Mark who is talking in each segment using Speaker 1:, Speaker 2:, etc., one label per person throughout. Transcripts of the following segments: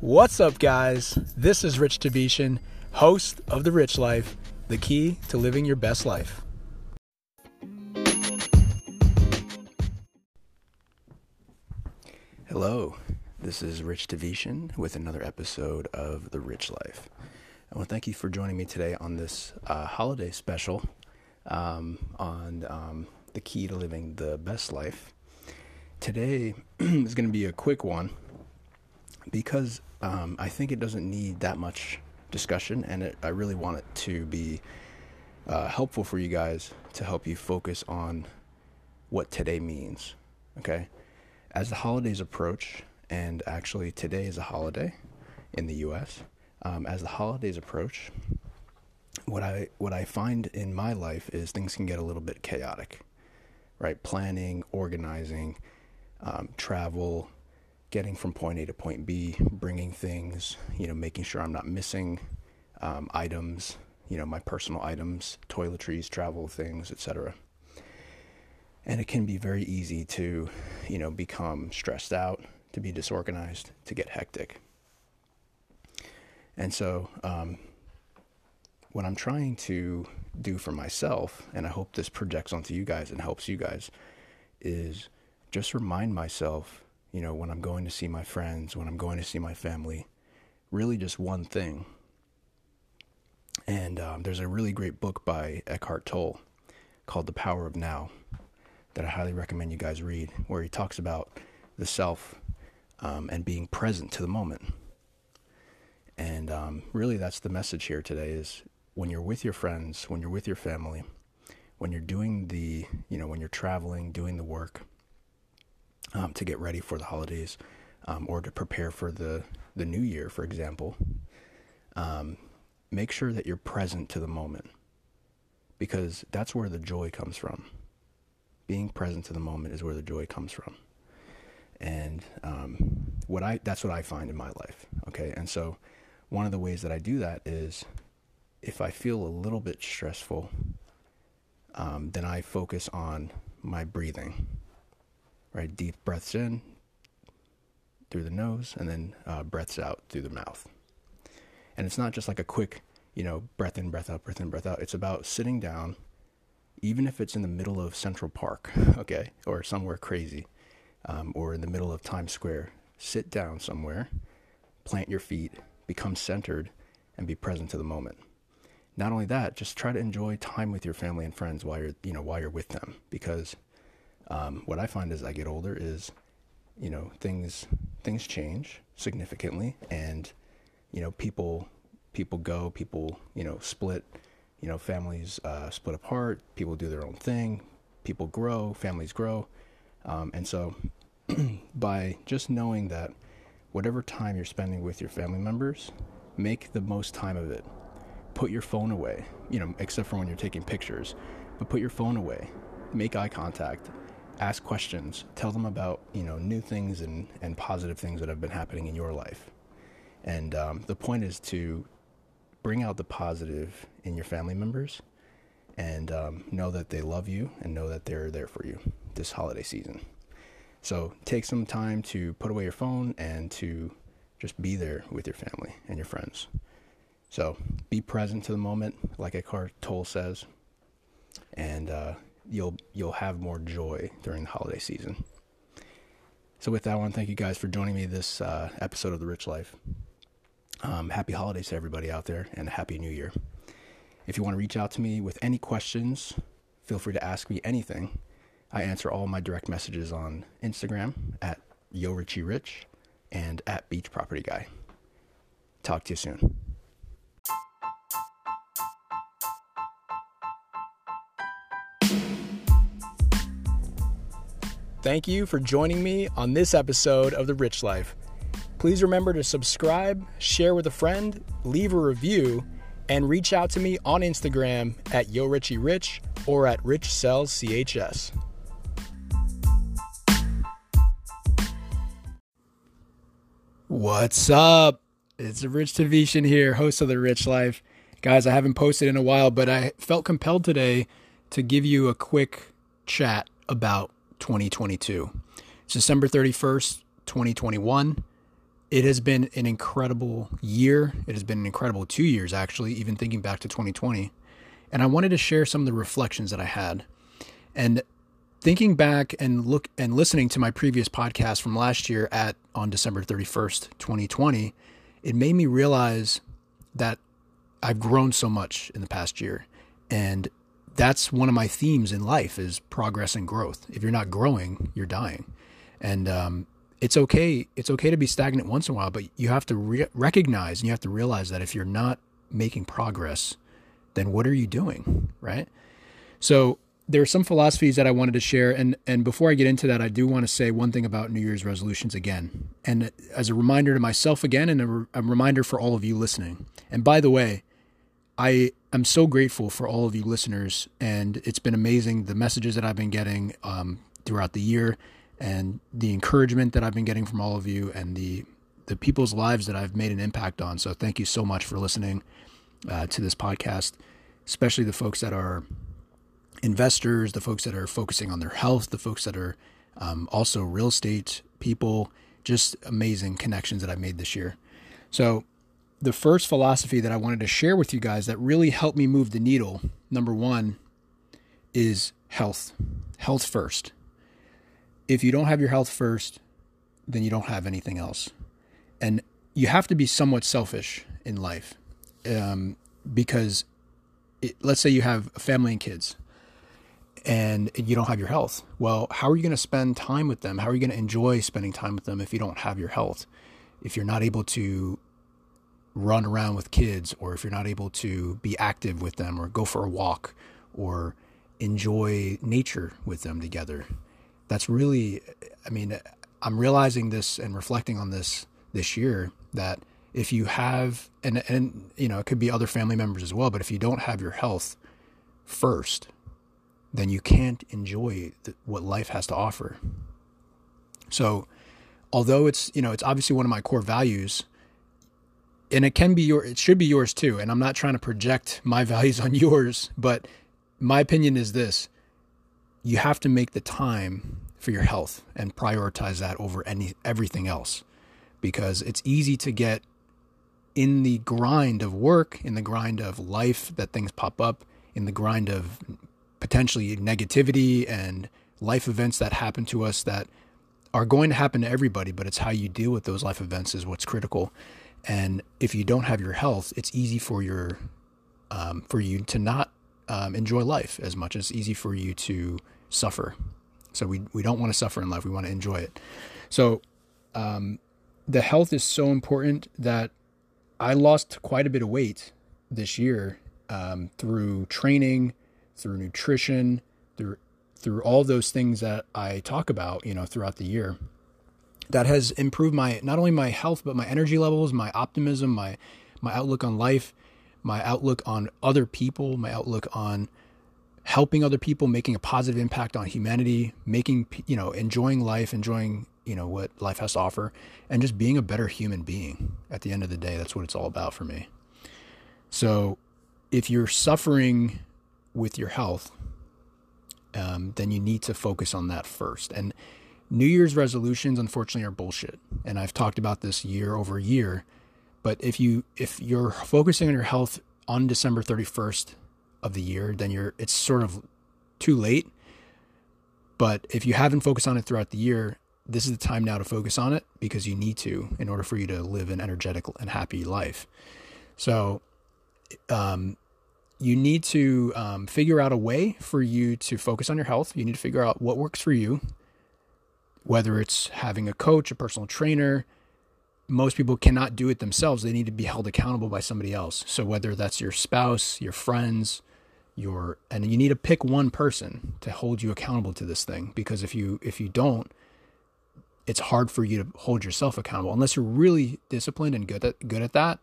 Speaker 1: What's up, guys? This is Rich Tavetian, host of The Rich Life, the key to living your best life. Hello, this is Rich Tavetian with another episode of The Rich Life. I want to thank you for joining me today on this uh, holiday special um, on um, the key to living the best life. Today is going to be a quick one because um, I think it doesn't need that much discussion, and it, I really want it to be uh, helpful for you guys to help you focus on what today means. Okay, as the holidays approach, and actually today is a holiday in the U.S. Um, as the holidays approach, what I what I find in my life is things can get a little bit chaotic, right? Planning, organizing, um, travel, getting from point A to point B, bringing things, you know, making sure I'm not missing um, items, you know, my personal items, toiletries, travel things, etc. And it can be very easy to, you know, become stressed out, to be disorganized, to get hectic. And so, um, what I'm trying to do for myself, and I hope this projects onto you guys and helps you guys, is just remind myself you know, when I'm going to see my friends, when I'm going to see my family, really just one thing. And um, there's a really great book by Eckhart Tolle called The Power of Now that I highly recommend you guys read, where he talks about the self um, and being present to the moment. And um, really, that's the message here today: is when you're with your friends, when you're with your family, when you're doing the, you know, when you're traveling, doing the work, um, to get ready for the holidays um, or to prepare for the, the new year, for example, um, make sure that you're present to the moment because that's where the joy comes from. Being present to the moment is where the joy comes from. And um, what I that's what I find in my life. Okay, and so one of the ways that I do that is if I feel a little bit stressful, um, then I focus on my breathing right? Deep breaths in through the nose and then uh, breaths out through the mouth. And it's not just like a quick, you know, breath in, breath out, breath in, breath out. It's about sitting down, even if it's in the middle of Central Park, okay, or somewhere crazy, um, or in the middle of Times Square. Sit down somewhere, plant your feet, become centered, and be present to the moment. Not only that, just try to enjoy time with your family and friends while you're, you know, while you're with them, because um, what I find as I get older is, you know, things things change significantly, and you know, people people go, people you know split, you know, families uh, split apart, people do their own thing, people grow, families grow, um, and so by just knowing that whatever time you're spending with your family members, make the most time of it. Put your phone away, you know, except for when you're taking pictures, but put your phone away. Make eye contact ask questions, tell them about you know new things and, and positive things that have been happening in your life. And um, the point is to bring out the positive in your family members and um, know that they love you and know that they're there for you this holiday season. So take some time to put away your phone and to just be there with your family and your friends. So be present to the moment, like Eckhart Tolle says, and uh, you'll you'll have more joy during the holiday season. So with that, I want to thank you guys for joining me this uh, episode of The Rich Life. Um, happy holidays to everybody out there, and happy New Year. If you want to reach out to me with any questions, feel free to ask me anything. I answer all my direct messages on Instagram at YoRichieRich and at Beach Property Guy. Talk to you soon. Thank you for joining me on this episode of The Rich Life. Please remember to subscribe, share with a friend, leave a review, and reach out to me on Instagram at YoRichieRich or at RichSellsCHS. What's up? It's Rich Tavetian here, host of The Rich Life. Guys, I haven't posted in a while, but I felt compelled today to give you a quick chat about 2022. It's December 31st, 2021. it has been an incredible year. It has been an incredible two years, actually, even thinking back to 2020. And I wanted to share some of the reflections that I had. And thinking back and look and listening to my previous podcast from last year at on December 31st, 2020, it made me realize that I've grown so much in the past year. And that's one of my themes in life is progress and growth. If you're not growing, you're dying. And um, it's okay. It's okay to be stagnant once in a while, but you have to re- recognize and you have to realize that if you're not making progress, then what are you doing, right? So there are some philosophies that I wanted to share, and and before I get into that, I do want to say one thing about New Year's resolutions again, and as a reminder to myself again, and a, re- a reminder for all of you listening. And by the way, I am so grateful for all of you listeners, and it's been amazing the messages that I've been getting um, throughout the year and the encouragement that I've been getting from all of you and the the people's lives that I've made an impact on. So thank you so much for listening uh, to this podcast, especially the folks that are investors, the folks that are focusing on their health, the folks that are um, also real estate people. Just amazing connections that I've made this year. So the first philosophy that I wanted to share with you guys that really helped me move the needle, number one, is health. Health first if you don't have your health first, then you don't have anything else. And you have to be somewhat selfish in life um, because it, let's say you have a family and kids and you don't have your health. Well, how are you going to spend time with them? How are you going to enjoy spending time with them if you don't have your health? If you're not able to run around with kids, or if you're not able to be active with them, or go for a walk, or enjoy nature with them together, that's really, I mean, I'm realizing this and reflecting on this this year that if you have, and, and, you know, it could be other family members as well, but if you don't have your health first, then you can't enjoy the, what life has to offer. So, although it's, you know, it's obviously one of my core values, and it can be your, it should be yours too. And I'm not trying to project my values on yours, but my opinion is this you have to make the time for your health and prioritize that over any everything else because it's easy to get in the grind of work, in the grind of life that things pop up, in the grind of potentially negativity and life events that happen to us that are going to happen to everybody, but it's how you deal with those life events is what's critical. And if you don't have your health, it's easy for your um, for you to not um, enjoy life as much. It's easy for you to suffer. So we we don't want to suffer in life. We want to enjoy it. So um, the health is so important that I lost quite a bit of weight this year um, through training, through nutrition, through through all those things that I talk about, you know, throughout the year. That has improved my not only my health but my energy levels, my optimism, my my outlook on life, my outlook on other people, my outlook on helping other people, making a positive impact on humanity, making you know, enjoying life, enjoying you know what life has to offer, and just being a better human being. At the end of the day, that's what it's all about for me. So, if you're suffering with your health, um, then you need to focus on that first. And New Year's resolutions, unfortunately, are bullshit. And I've talked about this year over year but if you if you're focusing on your health on December 31st of the year, then you're it's sort of too late. But if you haven't focused on it throughout the year, this is the time now to focus on it because you need to in order for you to live an energetic and happy life. So, um, you need to um, figure out a way for you to focus on your health. You need to figure out what works for you, whether it's having a coach, a personal trainer, most people cannot do it themselves. They need to be held accountable by somebody else. So whether that's your spouse, your friends, your and you need to pick one person to hold you accountable to this thing because if you if you don't it's hard for you to hold yourself accountable unless you're really disciplined and good at good at that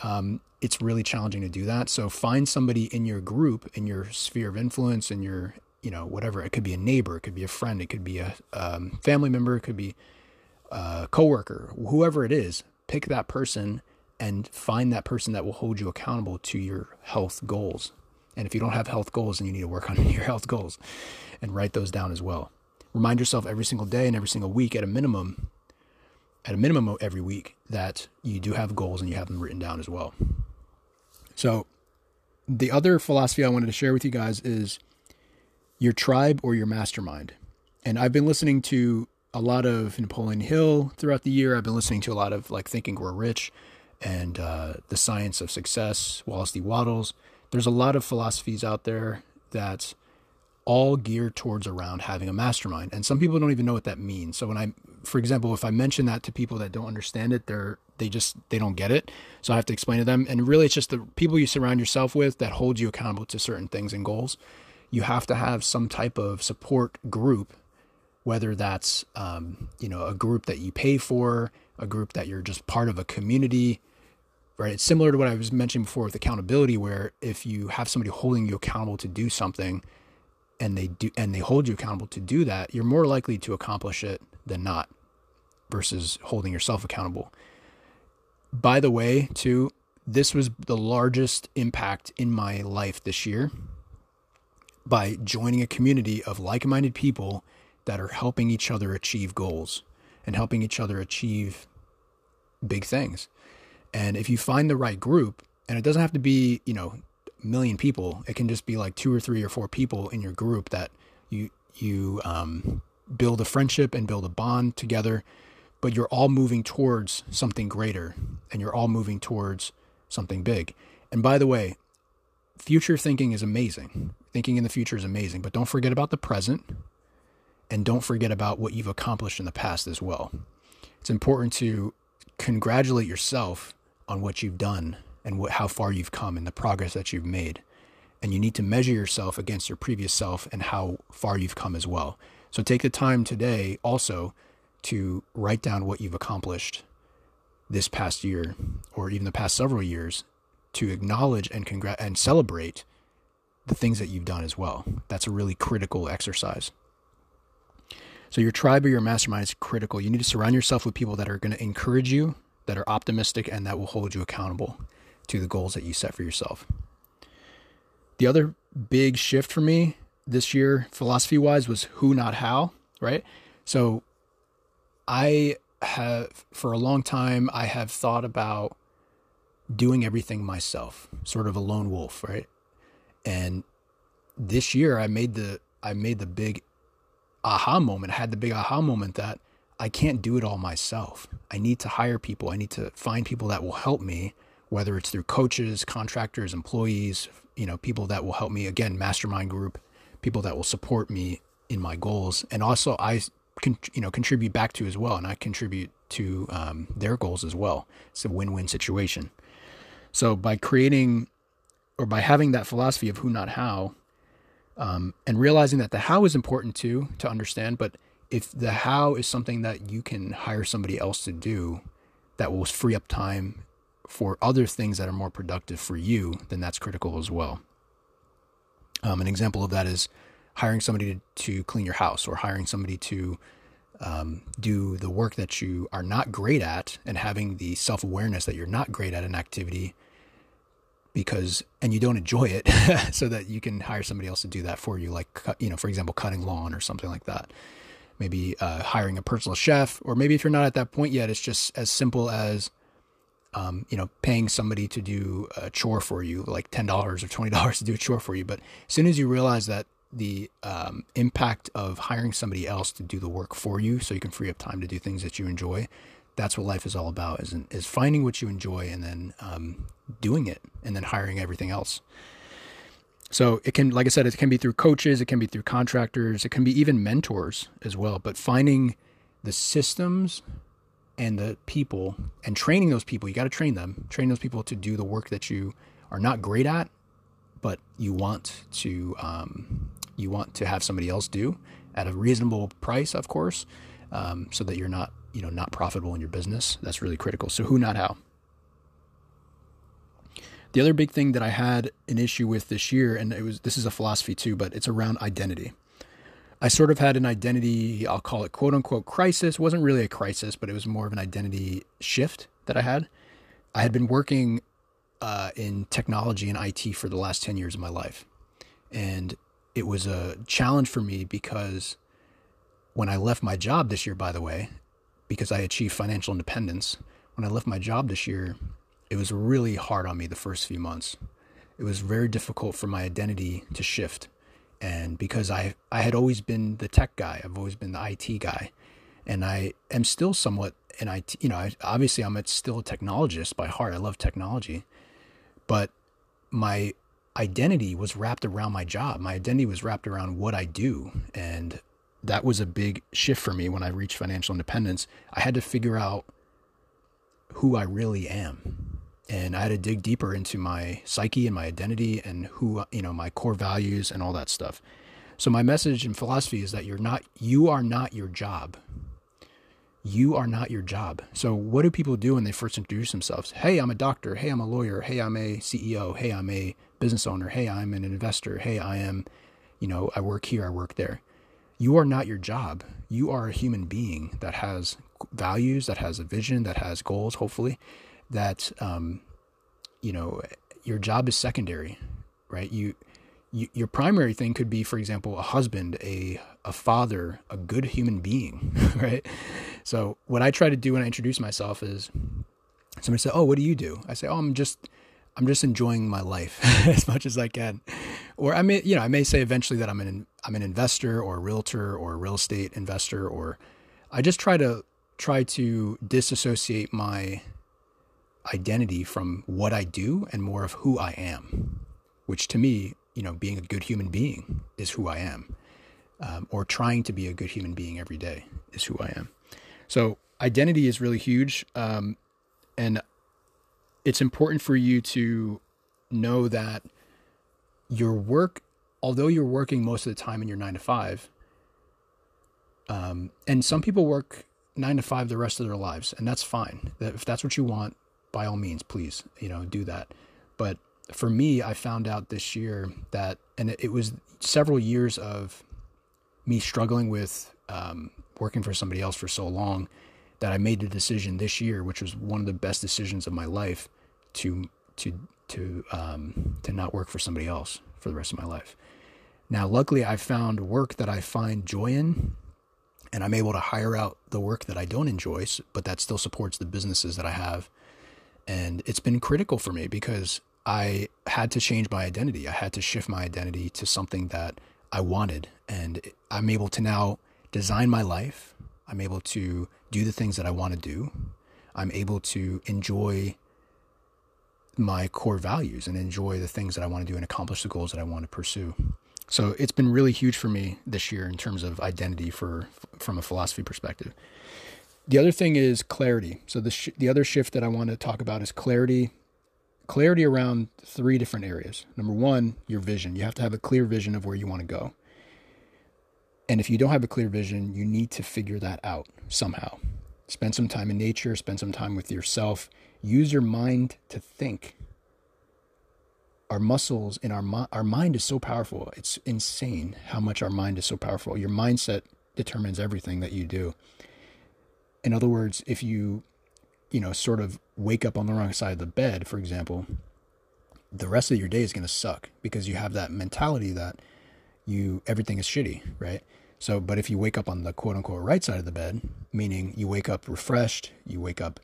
Speaker 1: um, it's really challenging to do that so find somebody in your group in your sphere of influence in your you know whatever it could be a neighbor it could be a friend it could be a um, family member it could be a coworker, whoever it is, pick that person and find that person that will hold you accountable to your health goals. And if you don't have health goals, then you need to work on your health goals and write those down as well. Remind yourself every single day and every single week at a minimum at a minimum every week that you do have goals and you have them written down as well. So, the other philosophy I wanted to share with you guys is your tribe or your mastermind. And I've been listening to a lot of Napoleon Hill throughout the year. I've been listening to a lot of like Think and Grow Rich and uh, The Science of Success, Wallace D. Wattles. There's a lot of philosophies out there that all geared towards around having a mastermind. And some people don't even know what that means. So when I, for example, if I mention that to people that don't understand it, they're they just they don't get it. So I have to explain to them. And really, it's just the people you surround yourself with that hold you accountable to certain things and goals. You have to have some type of support group, whether that's um, you know a group that you pay for, a group that you're just part of a community. Right, it's similar to what I was mentioning before with accountability, where if you have somebody holding you accountable to do something, and they do and they hold you accountable to do that, you're more likely to accomplish it than not versus holding yourself accountable. By the way, too, this was the largest impact in my life this year by joining a community of like-minded people that are helping each other achieve goals and helping each other achieve big things. And if you find the right group, and it doesn't have to be, you know, a million people. It can just be like two or three or four people in your group that you you um, build a friendship and build a bond together. But you're all moving towards something greater, and you're all moving towards something big. And by the way, future thinking is amazing. Thinking in the future is amazing, but don't forget about the present, and don't forget about what you've accomplished in the past as well. It's important to congratulate yourself on what you've done and what, how far you've come and the progress that you've made. And you need to measure yourself against your previous self and how far you've come as well. So take the time today also to write down what you've accomplished this past year or even the past several years to acknowledge and congr- and celebrate the things that you've done as well. That's a really critical exercise. So your tribe or your mastermind is critical. You need to surround yourself with people that are going to encourage you, that are optimistic, and that will hold you accountable to the goals that you set for yourself. The other big shift for me this year, philosophy wise, was who, not how, right? So I have, for a long time, I have thought about doing everything myself, sort of a lone wolf, right? And this year I made the, I made the big aha moment, I had the big aha moment that I can't do it all myself. I need to hire people. I need to find people that will help me whether it's through coaches, contractors, employees, you know, people that will help me again, mastermind group, people that will support me in my goals, and also I can you know contribute back to as well, and I contribute to um, their goals as well. It's a win-win situation. So by creating or by having that philosophy of who not how, um, and realizing that the how is important too to understand, but if the how is something that you can hire somebody else to do, that will free up time for other things that are more productive for you, then that's critical as well. Um, an example of that is hiring somebody to, to clean your house or hiring somebody to um, do the work that you are not great at and having the self awareness that you're not great at an activity because and you don't enjoy it so that you can hire somebody else to do that for you like you know for example cutting lawn or something like that maybe uh, hiring a personal chef or maybe if you're not at that point yet it's just as simple as um, you know, paying somebody to do a chore for you, like ten dollars or twenty dollars to do a chore for you. But as soon as you realize that the um, impact of hiring somebody else to do the work for you, so you can free up time to do things that you enjoy, that's what life is all about: is is finding what you enjoy and then um, doing it, and then hiring everything else. So it can, like I said, it can be through coaches, it can be through contractors, it can be even mentors as well. But finding the systems and the people and training those people. You got to train them, train those people to do the work that you are not great at, but you want to um, you want to have somebody else do at a reasonable price, of course, um, so that you're not you know not profitable in your business. That's really critical. So who, not how. The other big thing that I had an issue with this year, and it was this is a philosophy too, but it's around identity. I sort of had an identity, I'll call it quote unquote crisis. It wasn't really a crisis, but it was more of an identity shift that I had. I had been working uh, in technology and IT for the last 10 years of my life. And it was a challenge for me because when I left my job this year, by the way, because I achieved financial independence. When I left my job this year, it was really hard on me the first few months. It was very difficult for my identity to shift. And because I, I had always been the tech guy, I've always been the IT guy, and I am still somewhat an IT, you know, I, obviously I'm still a technologist by heart. I love technology, but my identity was wrapped around my job. My identity was wrapped around what I do. And that was a big shift for me when I reached financial independence. I had to figure out who I really am. And I had to dig deeper into my psyche and my identity and who, you know, my core values and all that stuff. So my message and philosophy is that you're not you are not your job. You are not your job. So what do people do when they first introduce themselves? Hey, I'm a doctor. Hey, I'm a lawyer. Hey, I'm a CEO. Hey, I'm a business owner. Hey, I'm an investor. Hey, I am, you know, I work here, I work there. You are not your job. You are a human being that has values, that has a vision, that has goals, hopefully, that, um, you know, your job is secondary, right? You, you, your primary thing could be, for example, a husband, a, a father, a good human being, right? So what I try to do when I introduce myself is somebody say, "Oh, what do you do?" I say, "Oh, I'm just I'm just enjoying my life as much as I can. Or I may, you know, I may say eventually that I'm an I'm an investor or a realtor or a real estate investor or I just try to try to disassociate my identity from what I do and more of who I am, which to me, you know, being a good human being is who I am. Um, or trying to be a good human being every day is who I am. So identity is really huge. Um, and it's important for you to know that your work, although you're working most of the time in your nine to five, um, and some people work nine to five the rest of their lives, and that's fine. If that's what you want, by all means, please, you know, do that. But for me, I found out this year that, and it was several years of me struggling with um, working for somebody else for so long that I made the decision this year, which was one of the best decisions of my life, to to to um, to not work for somebody else for the rest of my life. Now, luckily, I found work that I find joy in, and I'm able to hire out the work that I don't enjoy, but that still supports the businesses that I have. And it's been critical for me because I had to change my identity. I had to shift my identity to something that I wanted, and I'm able to now design my life. I'm able to do the things that I want to do. I'm able to enjoy my core values and enjoy the things that I want to do and accomplish the goals that I want to pursue. So it's been really huge for me this year in terms of identity for from a philosophy perspective. The other thing is clarity. So the sh- the other shift that I want to talk about is clarity. Clarity around three different areas. Number one, your vision. You have to have a clear vision of where you want to go. And if you don't have a clear vision, you need to figure that out somehow. Spend some time in nature, spend some time with yourself, use your mind to think. Our muscles in our our mind is so powerful. It's insane how much our mind is so powerful. Your mindset determines everything that you do. In other words, if you you know sort of wake up on the wrong side of the bed, for example, the rest of your day is going to suck because you have that mentality that you everything is shitty, right? So, but if you wake up on the quote unquote right side of the bed, meaning you wake up refreshed, you wake up,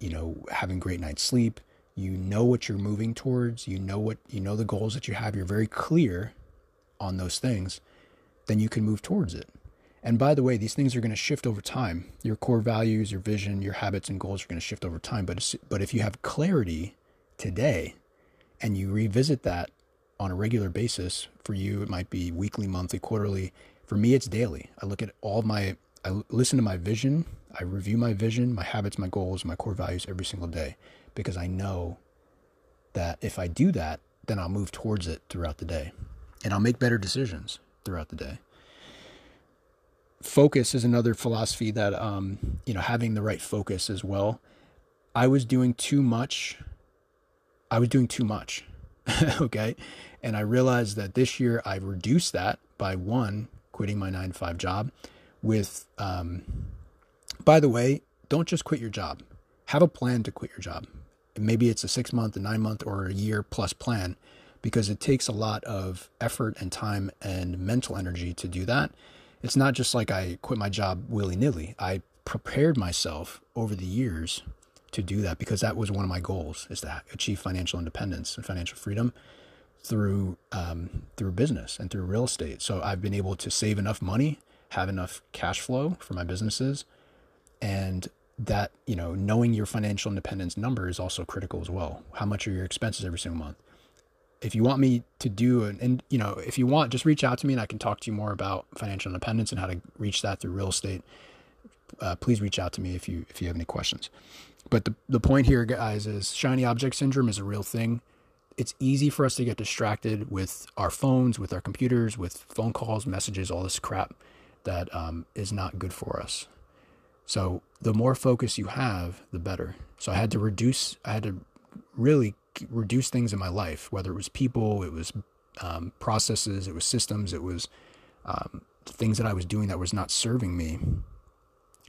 Speaker 1: you know, having great night's sleep, you know what you're moving towards, you know what, you know the goals that you have, you're very clear on those things, then you can move towards it. And by the way, these things are going to shift over time. Your core values, your vision, your habits and goals are going to shift over time. But, but if you have clarity today and you revisit that on a regular basis, for you, it might be weekly, monthly, quarterly, for me, it's daily. I look at all my, I listen to my vision, I review my vision, my habits, my goals, my core values every single day because I know that if I do that, then I'll move towards it throughout the day and I'll make better decisions throughout the day. Focus is another philosophy that, um, you know, having the right focus as well. I was doing too much. I was doing too much. okay. And I realized that this year I've reduced that by one, quitting my nine to five job with, um, by the way, don't just quit your job. Have a plan to quit your job. Maybe it's a six month, a nine month, or a year plus plan because it takes a lot of effort and time and mental energy to do that. It's not just like I quit my job willy nilly. I prepared myself over the years to do that because that was one of my goals is to achieve financial independence and financial freedom through um, through business and through real estate. So I've been able to save enough money, have enough cash flow for my businesses, and that you know knowing your financial independence number is also critical as well. How much are your expenses every single month? If you want me to do an, and you know if you want, just reach out to me and I can talk to you more about financial independence and how to reach that through real estate. Uh, please reach out to me if you if you have any questions. But the the point here, guys, is shiny object syndrome is a real thing it's easy for us to get distracted with our phones, with our computers, with phone calls, messages, all this crap that um, is not good for us. So the more focus you have, the better. So I had to reduce, I had to really reduce things in my life, whether it was people, it was um, processes, it was systems, it was um, things that I was doing that was not serving me.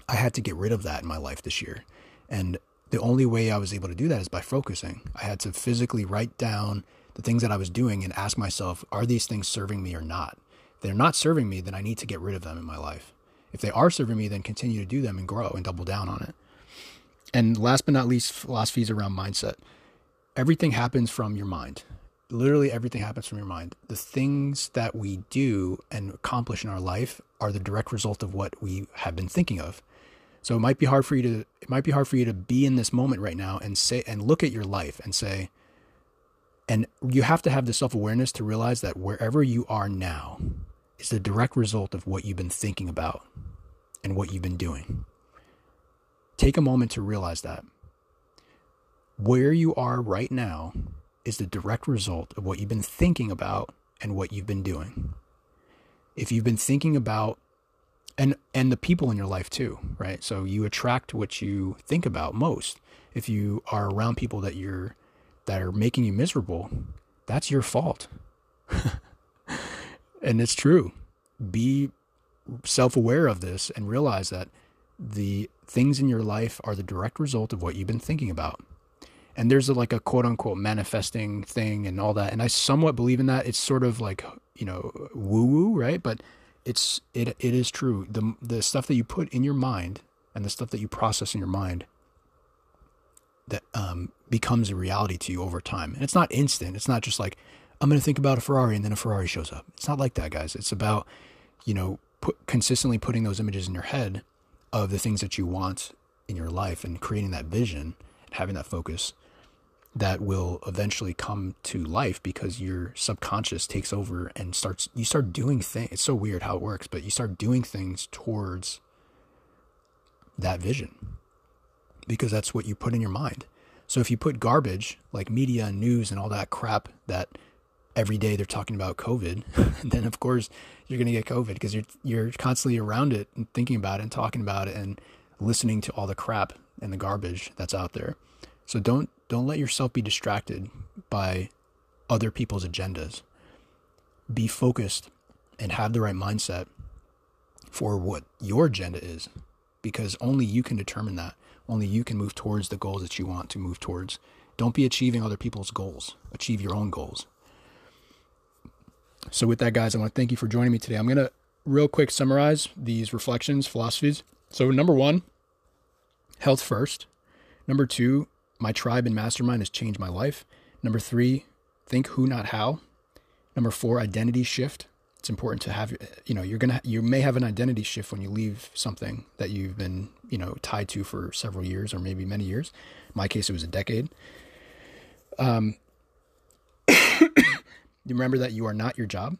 Speaker 1: I had to get rid of that in my life this year. And the only way I was able to do that is by focusing. I had to physically write down the things that I was doing and ask myself, are these things serving me or not? If they're not serving me, then I need to get rid of them in my life. If they are serving me, then continue to do them and grow and double down on it. And last but not least, philosophies around mindset. Everything happens from your mind. Literally everything happens from your mind. The things that we do and accomplish in our life are the direct result of what we have been thinking of. So it might be hard for you to it might be hard for you to be in this moment right now and say and look at your life and say and you have to have the self-awareness to realize that wherever you are now is the direct result of what you've been thinking about and what you've been doing. Take a moment to realize that. Where you are right now is the direct result of what you've been thinking about and what you've been doing. If you've been thinking about and and the people in your life too, right? So you attract what you think about most. If you are around people that you're that are making you miserable, that's your fault. and it's true. Be self-aware of this and realize that the things in your life are the direct result of what you've been thinking about. And there's a, like a quote unquote manifesting thing and all that. And I somewhat believe in that. It's sort of like, you know, woo woo, right? But it's it it is true. The the stuff that you put in your mind and the stuff that you process in your mind that um, becomes a reality to you over time. And it's not instant. It's not just like I'm going to think about a Ferrari and then a Ferrari shows up. It's not like that, guys. It's about you know put, consistently putting those images in your head of the things that you want in your life and creating that vision and having that focus that will eventually come to life because your subconscious takes over and starts you start doing things it's so weird how it works but you start doing things towards that vision because that's what you put in your mind so if you put garbage like media and news and all that crap that every day they're talking about covid then of course you're going to get covid because you're you're constantly around it and thinking about it and talking about it and listening to all the crap and the garbage that's out there so don't don't let yourself be distracted by other people's agendas. Be focused and have the right mindset for what your agenda is because only you can determine that. Only you can move towards the goals that you want to move towards. Don't be achieving other people's goals. Achieve your own goals. So, with that, guys, I want to thank you for joining me today. I'm going to real quick summarize these reflections, philosophies. So, number one, health first. Number two, my tribe and mastermind has changed my life. Number three, think who, not how. Number four, identity shift. It's important to have, you know, you're going to, you may have an identity shift when you leave something that you've been, you know, tied to for several years or maybe many years. In my case, it was a decade. Um, remember that you are not your job.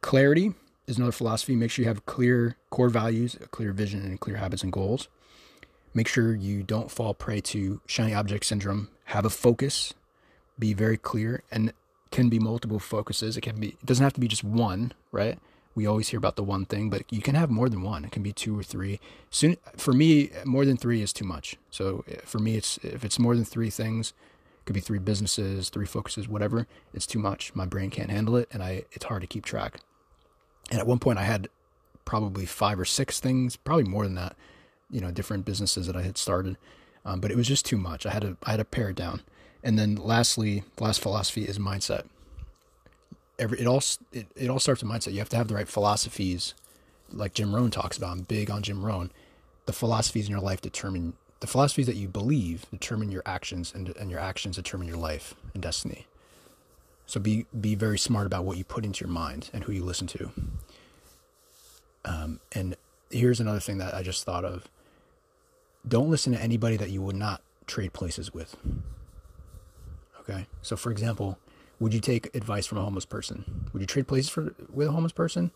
Speaker 1: Clarity is another philosophy. Make sure you have clear core values, a clear vision, and clear habits and goals. Make sure you don't fall prey to shiny object syndrome. Have a focus, be very clear, and can be multiple focuses. It can be it doesn't have to be just one, right? We always hear about the one thing, but you can have more than one. It can be two or three. Soon for me, more than 3 is too much. So eh, for me it's if it's more than 3 things, could be three businesses, three focuses, whatever, it's too much. My brain can't handle it and I it's hard to keep track. And at one point I had probably 5 or 6 things, probably more than that you know different businesses that I had started, um, but it was just too much. I had to I had to pare it down. And then lastly, last philosophy is mindset. Every it all it, it all starts with mindset. You have to have the right philosophies, like Jim Rohn talks about. I'm big on Jim Rohn. the philosophies in your life determine the philosophies that you believe determine your actions and, and your actions determine your life and destiny. So be be very smart about what you put into your mind and who you listen to. Um, and here's another thing that I just thought of. Don't listen to anybody that you would not trade places with. Okay? So for example, would you take advice from a homeless person? Would you trade places for with a homeless person?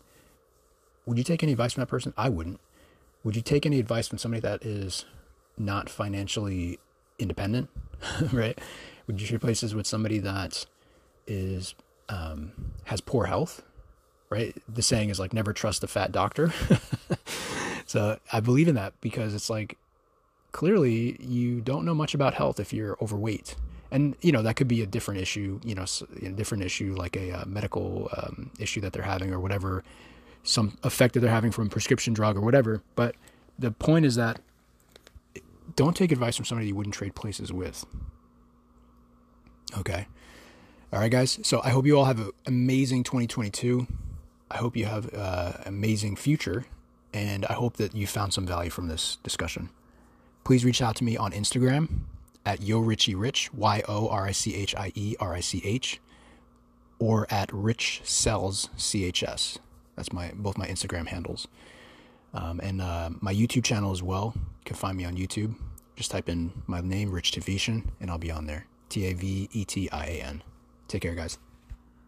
Speaker 1: Would you take any advice from that person? I wouldn't. Would you take any advice from somebody that is not financially independent, right? Would you trade places with somebody that is um, has poor health, right? The saying is like never trust a fat doctor. so I believe in that because it's like clearly you don't know much about health if you're overweight. And you know that could be a different issue, you know, a different issue like a uh, medical um, issue that they're having or whatever, some effect that they're having from a prescription drug or whatever. But the point is that don't take advice from somebody you wouldn't trade places with. Okay. All right, guys. So I hope you all have an amazing 2022. I hope you have an amazing future. And I hope that you found some value from this discussion. Please reach out to me on Instagram at Yo Richie Rich, Y O R I C H I E R I C H, or at Rich Sells CHS. That's my both my Instagram handles. Um, and uh, my YouTube channel as well. You can find me on YouTube. Just type in my name, Rich Tavetian, and I'll be on there. T A V E T I A N. Take care, guys.